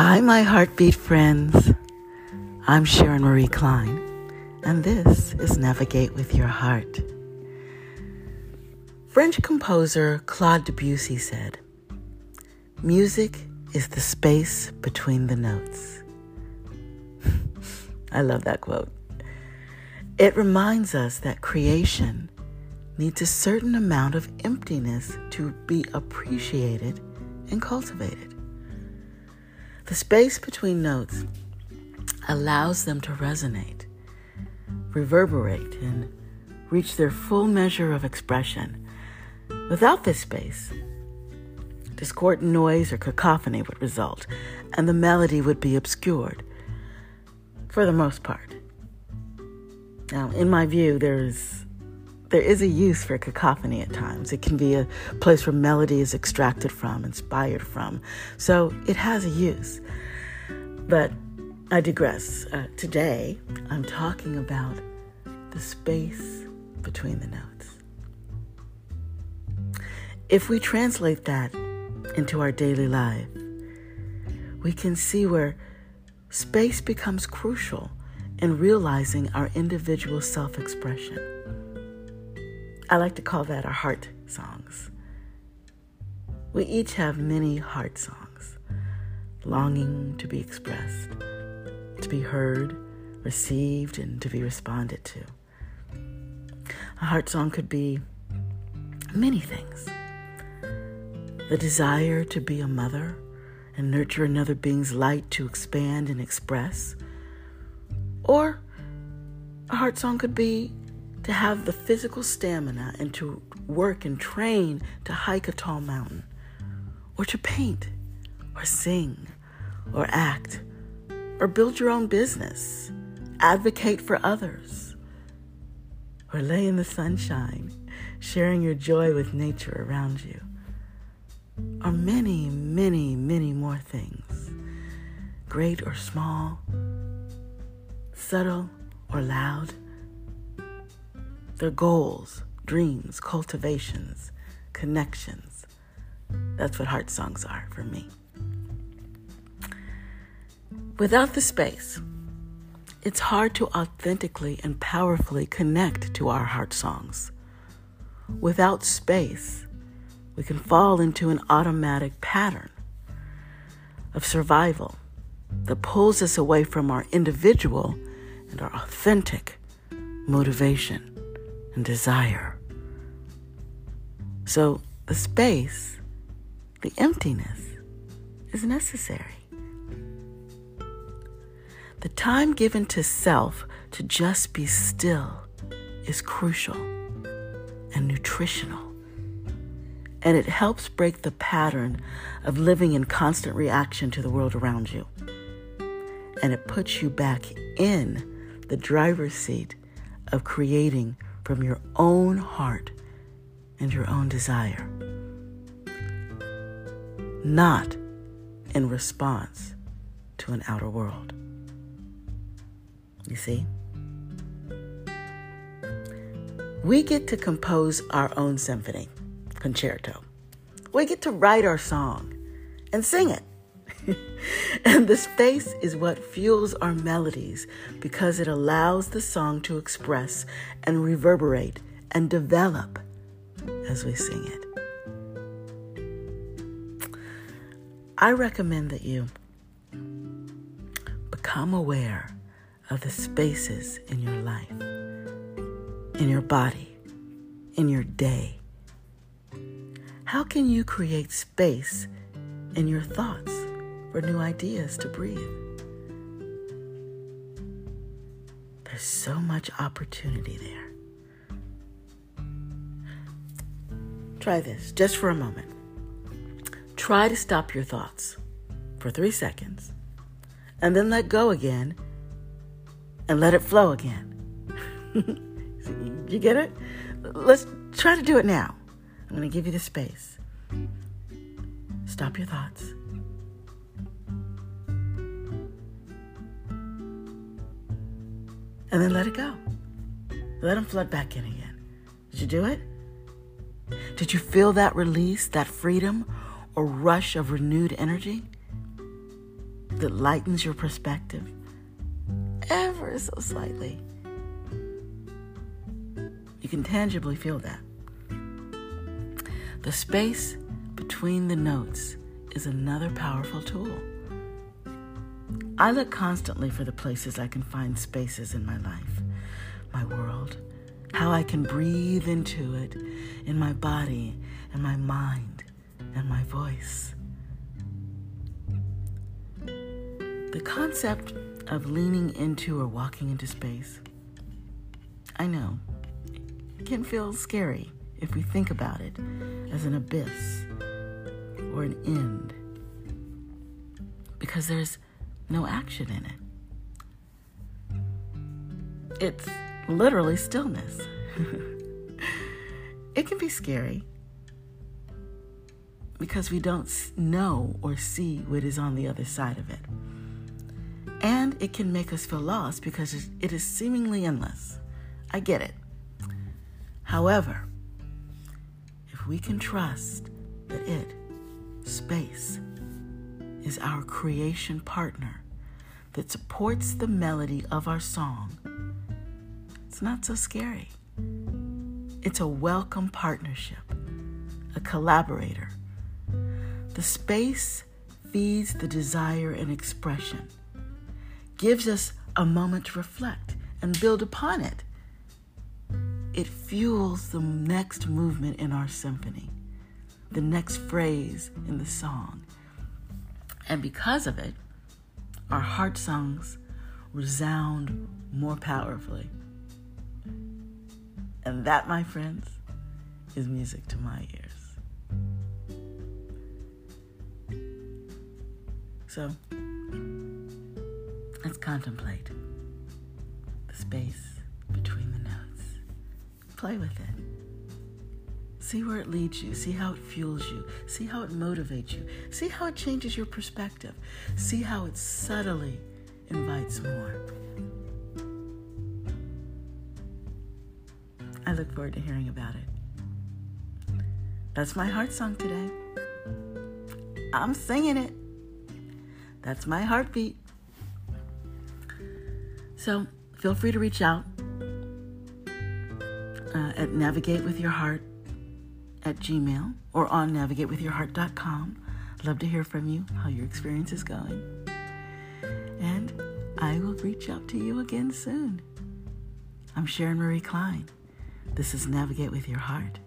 Hi, my heartbeat friends. I'm Sharon Marie Klein, and this is Navigate with Your Heart. French composer Claude Debussy said, Music is the space between the notes. I love that quote. It reminds us that creation needs a certain amount of emptiness to be appreciated and cultivated. The space between notes allows them to resonate, reverberate, and reach their full measure of expression. Without this space, discordant noise or cacophony would result, and the melody would be obscured for the most part. Now, in my view, there's there is a use for cacophony at times. It can be a place where melody is extracted from, inspired from. So it has a use. But I digress. Uh, today, I'm talking about the space between the notes. If we translate that into our daily life, we can see where space becomes crucial in realizing our individual self expression. I like to call that our heart songs. We each have many heart songs, longing to be expressed, to be heard, received, and to be responded to. A heart song could be many things the desire to be a mother and nurture another being's light to expand and express. Or a heart song could be to have the physical stamina and to work and train to hike a tall mountain, or to paint, or sing, or act, or build your own business, advocate for others, or lay in the sunshine, sharing your joy with nature around you, or many, many, many more things, great or small, subtle or loud their goals, dreams, cultivations, connections. That's what heart songs are for me. Without the space, it's hard to authentically and powerfully connect to our heart songs. Without space, we can fall into an automatic pattern of survival that pulls us away from our individual and our authentic motivation and desire. So the space, the emptiness, is necessary. The time given to self to just be still is crucial and nutritional. And it helps break the pattern of living in constant reaction to the world around you. And it puts you back in the driver's seat of creating from your own heart and your own desire, not in response to an outer world. You see? We get to compose our own symphony, concerto. We get to write our song and sing it. and the space is what fuels our melodies because it allows the song to express and reverberate and develop as we sing it. I recommend that you become aware of the spaces in your life, in your body, in your day. How can you create space in your thoughts? For new ideas to breathe. There's so much opportunity there. Try this just for a moment. Try to stop your thoughts for three seconds and then let go again and let it flow again. you get it? Let's try to do it now. I'm going to give you the space. Stop your thoughts. And then let it go. Let them flood back in again. Did you do it? Did you feel that release, that freedom, or rush of renewed energy? that lightens your perspective ever so slightly. You can tangibly feel that. The space between the notes is another powerful tool. I look constantly for the places I can find spaces in my life, my world, how I can breathe into it in my body and my mind and my voice. The concept of leaning into or walking into space, I know, can feel scary if we think about it as an abyss or an end because there's no action in it. It's literally stillness. it can be scary because we don't know or see what is on the other side of it. And it can make us feel lost because it is seemingly endless. I get it. However, if we can trust that it, space, is our creation partner that supports the melody of our song, it's not so scary. It's a welcome partnership, a collaborator. The space feeds the desire and expression, gives us a moment to reflect and build upon it. It fuels the next movement in our symphony, the next phrase in the song. And because of it, our heart songs resound more powerfully. And that, my friends, is music to my ears. So, let's contemplate the space between the notes. Play with it. See where it leads you. See how it fuels you. See how it motivates you. See how it changes your perspective. See how it subtly invites more. I look forward to hearing about it. That's my heart song today. I'm singing it. That's my heartbeat. So feel free to reach out uh, at Navigate with Your Heart at Gmail or on navigatewithyourheart.com. Love to hear from you, how your experience is going. And I will reach out to you again soon. I'm Sharon Marie Klein. This is Navigate with Your Heart.